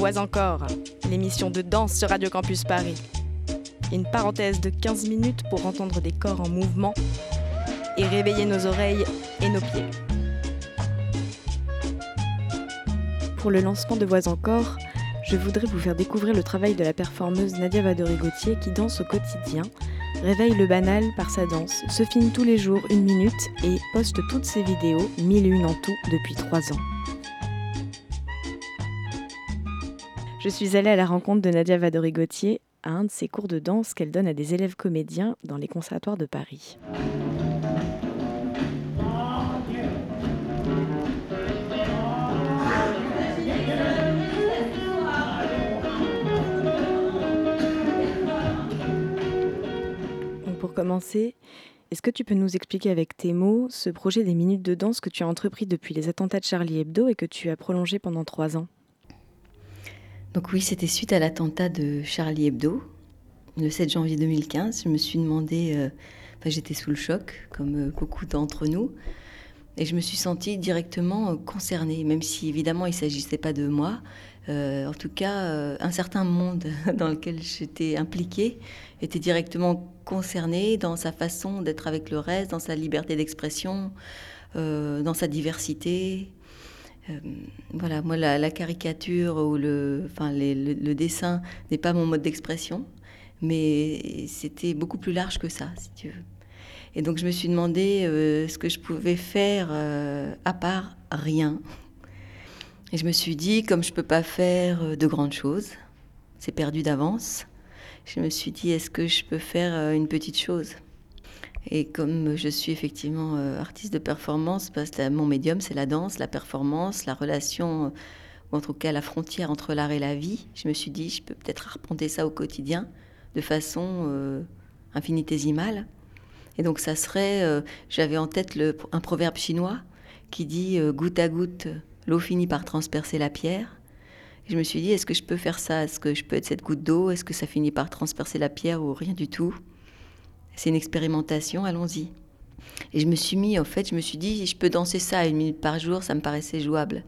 Voix encore, l'émission de danse sur Radio Campus Paris. Une parenthèse de 15 minutes pour entendre des corps en mouvement et réveiller nos oreilles et nos pieds. Pour le lancement de Voix encore, je voudrais vous faire découvrir le travail de la performeuse Nadia Vadory-Gauthier qui danse au quotidien, réveille le banal par sa danse, se filme tous les jours une minute et poste toutes ses vidéos, mille et une en tout, depuis trois ans. Je suis allée à la rencontre de Nadia Vadory-Gauthier à un de ses cours de danse qu'elle donne à des élèves comédiens dans les conservatoires de Paris. pour commencer, est-ce que tu peux nous expliquer avec tes mots ce projet des minutes de danse que tu as entrepris depuis les attentats de Charlie Hebdo et que tu as prolongé pendant trois ans? Donc oui, c'était suite à l'attentat de Charlie Hebdo, le 7 janvier 2015. Je me suis demandé, euh, enfin, j'étais sous le choc, comme euh, beaucoup d'entre nous, et je me suis sentie directement euh, concernée, même si évidemment il ne s'agissait pas de moi. en tout cas, un certain monde dans lequel j'étais impliquée était directement concerné dans sa façon d'être avec le reste, dans sa liberté d'expression, dans sa diversité. Euh, voilà, moi, la, caricature ou le, dessin n'est pas mon mode d'expression, mais c'était beaucoup plus large que ça, si tu veux. Et donc, je me suis demandé euh, ce que je pouvais faire à part rien. Et je me suis dit, comme je ne peux pas faire de grandes choses, c'est perdu d'avance je me suis dit, est-ce que je peux faire euh, une petite chose? Et comme je suis effectivement euh, artiste de performance, parce que mon médium, c'est la danse, la performance, la relation, ou en tout cas la frontière entre l'art et la vie, je me suis dit, je peux peut-être arpenter ça au quotidien de façon euh, infinitésimale. Et donc ça serait, j'avais en tête le, un proverbe chinois qui dit goutte à goutte, l'eau finit par transpercer la pierre. Je me suis dit, est-ce que je peux faire ça? Est-ce que je peux être cette goutte d'eau? Est-ce que ça finit par transpercer la pierre ou rien du tout? C'est une expérimentation, allons-y. Et je me suis mis, en fait, je me suis dit, je peux danser ça une minute par jour, ça me paraissait jouable.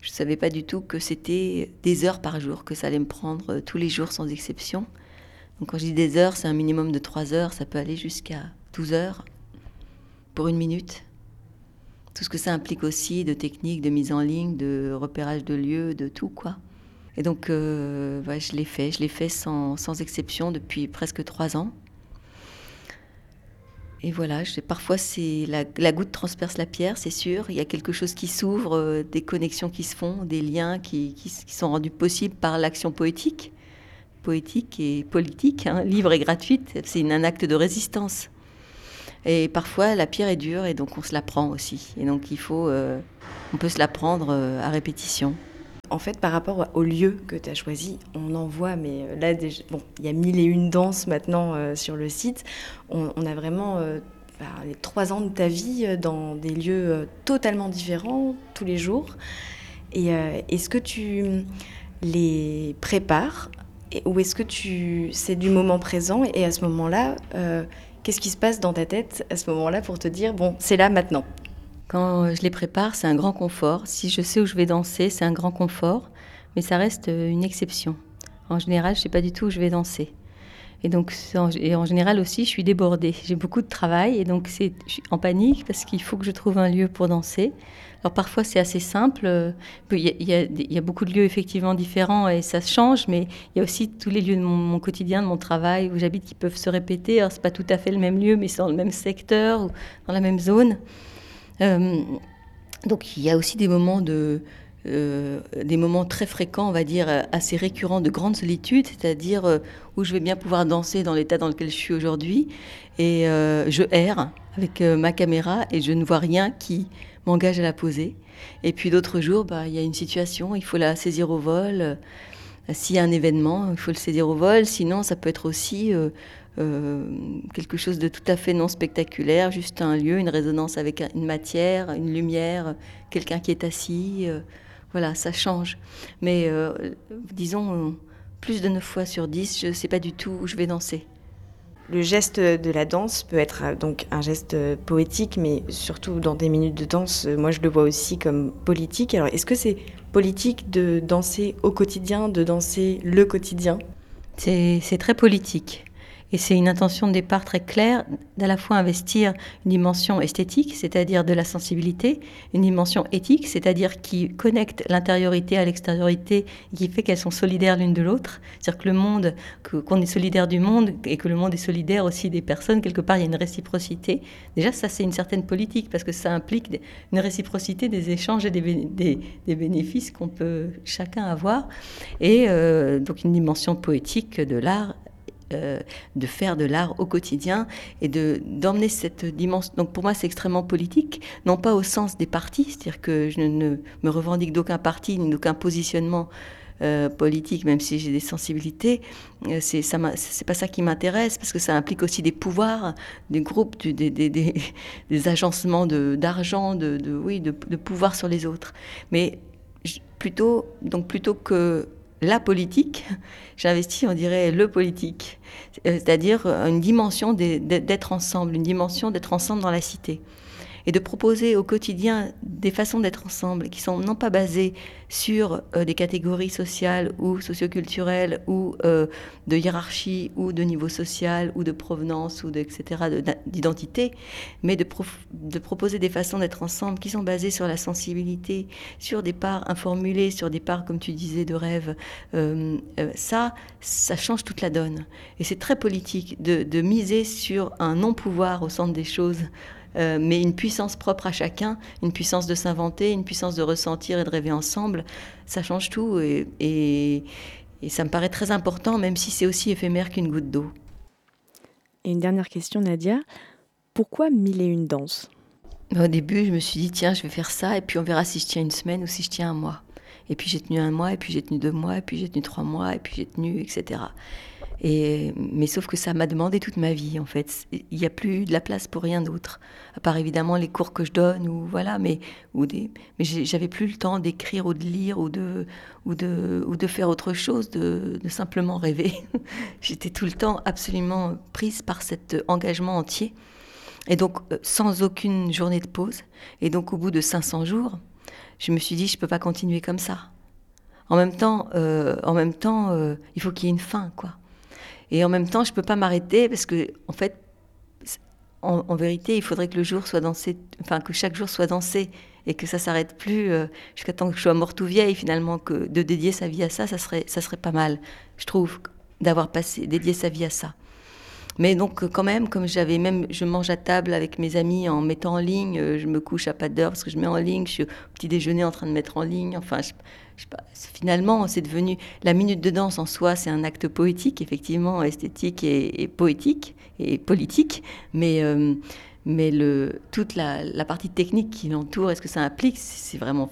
Je ne savais pas du tout que c'était des heures par jour, que ça allait me prendre euh, tous les jours sans exception. Donc quand je dis des heures, c'est un minimum de 3 heures, ça peut aller jusqu'à 12 heures pour une minute. Tout ce que ça implique aussi de technique, de mise en ligne, de repérage de lieux, de tout quoi. Et donc, euh, je l'ai fait. Je l'ai fait sans, sans, exception depuis presque trois ans. Et voilà, parfois c'est la, goutte transperce la pierre, c'est sûr. Il y a quelque chose qui s'ouvre, euh, des connexions qui se font, des liens qui, sont rendus possibles par l'action poétique. Poétique et politique, hein, libre et gratuite, c'est un acte de résistance. Et parfois la pierre est dure et donc on se la prend aussi. Et donc il faut, euh, on peut se la prendre à répétition. En fait, par rapport au lieu que tu as choisi, on en voit, mais euh, là, bon, il y a mille et une danses maintenant euh, sur le site. On, a vraiment euh, bah, les trois ans de ta vie dans des lieux totalement différents tous les jours. Et est-ce que tu les prépares? Ou est-ce que tu c'est du moment présent? Et à ce moment-là, qu'est-ce qui se passe dans ta tête à ce moment-là pour te dire bon, c'est là maintenant? Quand je les prépare, c'est un grand confort. Si je sais où je vais danser, c'est un grand confort, mais ça reste euh, une exception. En général, je ne sais pas du tout où je vais danser. Et donc, et en général aussi, je suis débordée. J'ai beaucoup de travail et donc je suis en panique parce qu'il faut que je trouve un lieu pour danser. Alors parfois c'est assez simple. Il y, a, il y, a, beaucoup de lieux effectivement différents et ça change, mais il y a aussi tous les lieux de mon, quotidien, de mon travail où j'habite qui peuvent se répéter. Alors c'est pas tout à fait le même lieu, mais c'est dans le même secteur ou dans la même zone. Euh, donc il y a aussi des moments de, euh, des moments très fréquents, on va dire, assez récurrents de grande solitude, c'est-à-dire euh, où je vais bien pouvoir danser dans l'état dans lequel je suis aujourd'hui. Et je erre avec ma caméra et je ne vois rien qui m'engage à la poser. Et puis d'autres jours, bah, il y a une situation, il faut la saisir au vol. S'il y a un événement, il faut le saisir au vol. Sinon, ça peut être aussi euh, quelque chose de tout à fait non spectaculaire, juste un lieu, une résonance avec une matière, une lumière, quelqu'un qui est assis. Euh, voilà, ça change. Mais euh, disons, plus de 9 fois sur 10, je ne sais pas du tout où je vais danser. Le geste de la danse peut être donc un geste poétique, mais surtout dans des minutes de danse, moi je le vois aussi comme politique. Alors est-ce que c'est politique de danser au quotidien, de danser le quotidien? C'est très politique. Et c'est une intention de départ très claire d'à la fois investir une dimension esthétique, c'est-à-dire de la sensibilité, une dimension éthique, c'est-à-dire qui connecte l'intériorité à l'extériorité, qui fait qu'elles sont solidaires l'une de l'autre. C'est-à-dire que le monde, qu'on est solidaire du monde et que le monde est solidaire aussi des personnes, quelque part il y a une réciprocité. Déjà, ça c'est une certaine politique parce que ça implique une réciprocité des échanges et des, bénéfices qu'on peut chacun avoir. Et euh, donc une dimension poétique de l'art euh, de faire de l'art au quotidien et de d'emmener cette dimension. Donc pour moi, c'est extrêmement politique, non pas au sens des partis, c'est-à-dire que je ne me revendique d'aucun parti ni d'aucun positionnement euh, politique, même si j'ai des sensibilités. Euh, c'est ça, c'est pas ça qui m'intéresse parce que ça implique aussi des pouvoirs, des groupes, des, des, des, agencements d'argent, de, de, oui, de, de pouvoir sur les autres. Mais plutôt, donc plutôt que la politique, j'investis, on dirait, le politique, euh, c'est-à-dire une dimension d'être ensemble, une dimension d'être ensemble dans la cité et de proposer au quotidien des façons d'être ensemble qui sont non pas basées sur euh, des catégories sociales ou socioculturelles ou euh, de hiérarchie ou de niveau social ou de provenance ou de etc d'identité, mais de, de proposer des façons d'être ensemble qui sont basées sur la sensibilité, sur des parts informulées, sur des parts comme tu disais de rêve. Euh, ça, ça change toute la donne et c'est très politique de, de miser sur un non pouvoir au centre des choses euh, mais une puissance propre à chacun, une puissance de s'inventer, une puissance de ressentir et de rêver ensemble, ça change tout et, et, ça me paraît très important, même si c'est aussi éphémère qu'une goutte d'eau. Et une dernière question, Nadia, pourquoi mille et une danses? Au début, je me suis dit, tiens, je vais faire ça, et puis on verra si je tiens une semaine ou si je tiens un mois. Et puis j'ai tenu un mois, et puis j'ai tenu deux mois, et puis j'ai tenu trois mois, et puis j'ai tenu, etc. Mais sauf que ça m'a demandé toute ma vie, en fait. Il n'y a plus de la place pour rien d'autre, à part évidemment les cours que je donne, ou voilà, mais, j'avais plus le temps d'écrire ou de lire ou de, faire autre chose, de, de simplement rêver. J'étais tout le temps absolument prise par cet engagement entier. Et donc, euh, sans aucune journée de pause. Et donc, au bout de 500 jours, je me suis dit, je ne peux pas continuer comme ça. En même temps, euh, en même temps euh, il faut qu'il y ait une fin, quoi. Et en même temps, je ne peux pas m'arrêter parce que, en fait, en, vérité, il faudrait que le jour soit dansé, enfin que chaque jour soit dansé et que ça s'arrête plus euh, jusqu'à temps que je sois morte ou vieille. Finalement, que de dédier sa vie à ça, ça serait, ça serait pas mal, je trouve, d'avoir passé, dédié sa vie à ça. Mais donc, quand même, comme j'avais même, je mange à table avec mes amis en mettant en ligne, euh, je me couche à pas d'heure parce que je mets en ligne, je suis au petit déjeuner en train de mettre en ligne. Enfin, je, finalement, c'est devenu la minute de danse en soi, c'est un acte poétique, effectivement, esthétique et, poétique et politique, mais euh, mais le, toute la, partie technique qui l'entoure, est-ce que ça implique, c'est vraiment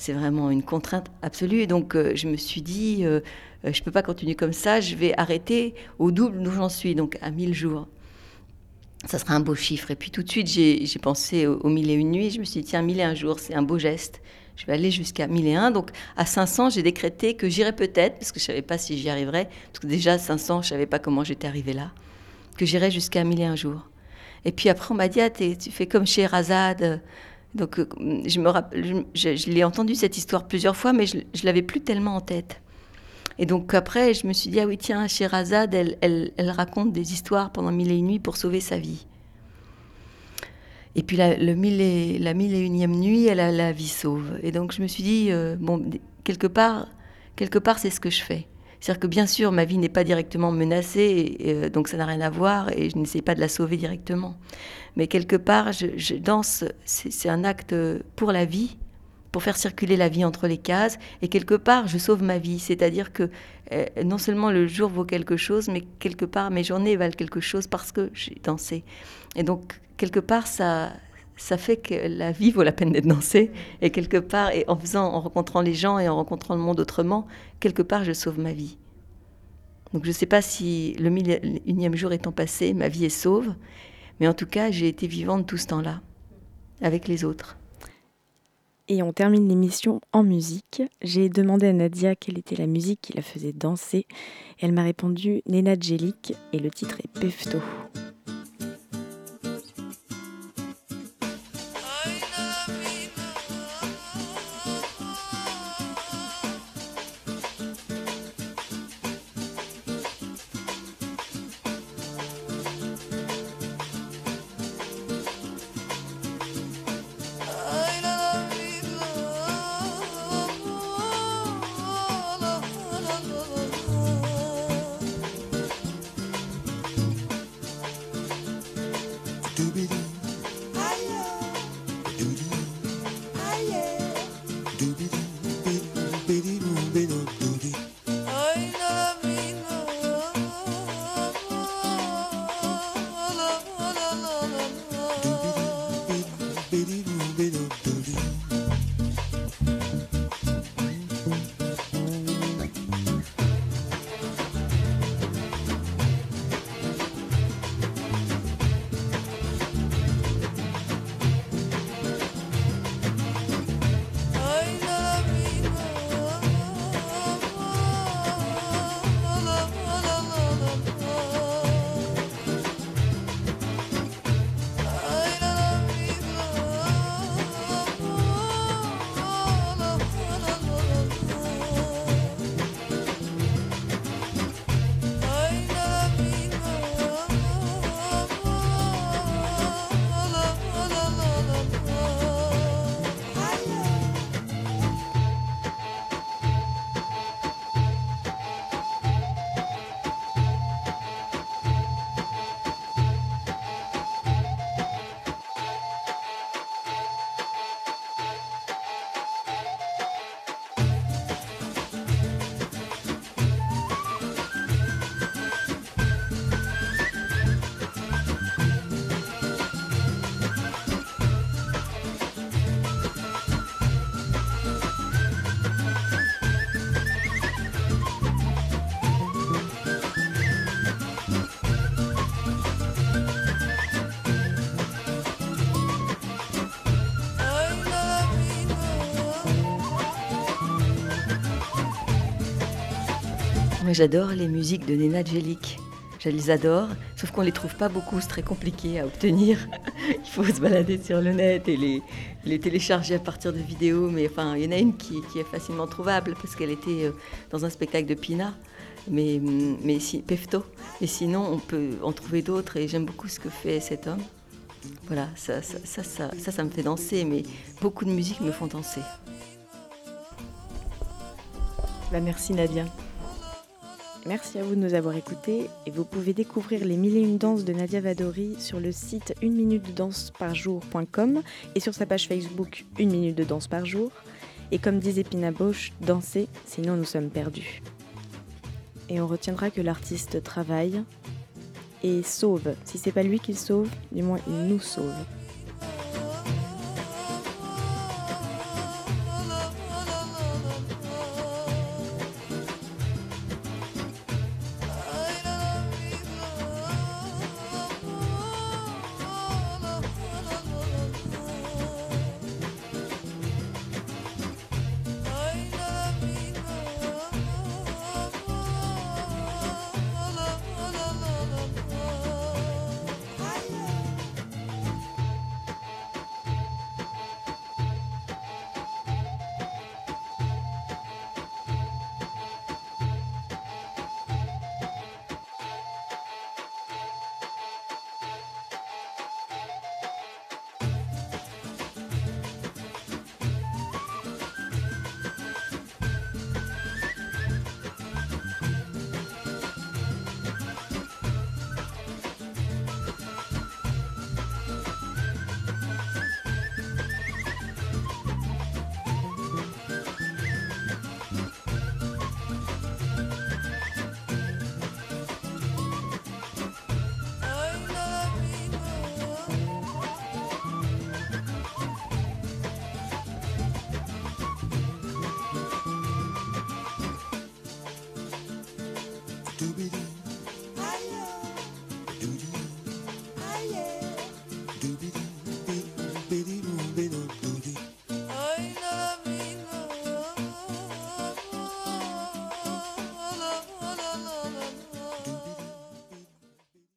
c'est vraiment une contrainte absolue. Et donc, euh, je me suis dit, euh, je ne peux pas continuer comme ça, je vais arrêter au double d'où j'en suis, donc à 1000 jours. Ça sera un beau chiffre. Et puis tout de suite, j'ai pensé aux, et une nuits. Je me suis dit, tiens, mille et un jours, c'est un beau geste je vais aller jusqu'à 1001. Donc à 500, j'ai décrété que j'irais peut-être, parce que je ne savais pas si j'y arriverais, parce que déjà à 500, je ne savais pas comment j'étais arrivée là, que j'irais jusqu'à 1001 jours. Et puis après, on m'a dit, ah, tu fais comme chez Razad. Donc euh, je me rappelle, je, l'ai entendu cette histoire plusieurs fois, mais je, ne l'avais plus tellement en tête. Et donc après, je me suis dit, ah oui, tiens, chez Razad, elle, elle, raconte des histoires pendant mille et une nuits pour sauver sa vie. Et puis la, le mille et, la mille et unième nuit, elle a la vie sauve. Et donc je me suis dit, euh, bon, quelque part, quelque part, c'est ce que je fais. C'est-à-dire que bien sûr, ma vie n'est pas directement menacée, euh, donc ça n'a rien à voir, et je n'essaie pas de la sauver directement. Mais quelque part, je, danse, c'est un acte pour la vie, pour faire circuler la vie entre les cases, et quelque part, je sauve ma vie. C'est-à-dire que euh, non seulement le jour vaut quelque chose, mais quelque part, mes journées valent quelque chose parce que j'ai dansé. Et donc, quelque part, ça, ça fait que la vie vaut la peine d'être dansée. Et quelque part, et en faisant, en rencontrant les gens et en rencontrant le monde autrement, quelque part, je sauve ma vie. Donc je ne sais pas si le mille unième jour étant passé, ma vie est sauve, mais en tout cas, j'ai été vivante tout ce temps-là, avec les autres. Et on termine l'émission en musique. J'ai demandé à Nadia quelle était la musique qui la faisait danser. Elle m'a répondu Nena Djelik et le titre est Pefto. J'adore les musiques de Nena Jellic. Je les adore, sauf qu'on les trouve pas beaucoup, c'est très compliqué à obtenir. il faut se balader sur le net et les, télécharger à partir de vidéos, mais enfin, il y en a une qui, est facilement trouvable parce qu'elle était euh, dans un spectacle de Pina, mais, mais si, Pefto. Mais sinon, on peut en trouver d'autres et j'aime beaucoup ce que fait cet homme. Voilà, ça ça, ça, ça, ça me fait danser, mais beaucoup de musiques me font danser. Bah merci Nadia. Merci à vous de nous avoir écoutés et vous pouvez découvrir les mille et une danses de Nadia Vadori sur le site une minute de et sur sa page Facebook une minute de danse par jour. Et comme disait Pina Bausch, dansez, sinon nous sommes perdus. Et on retiendra que l'artiste travaille et sauve. Si c'est pas lui qui sauve, du moins il nous sauve.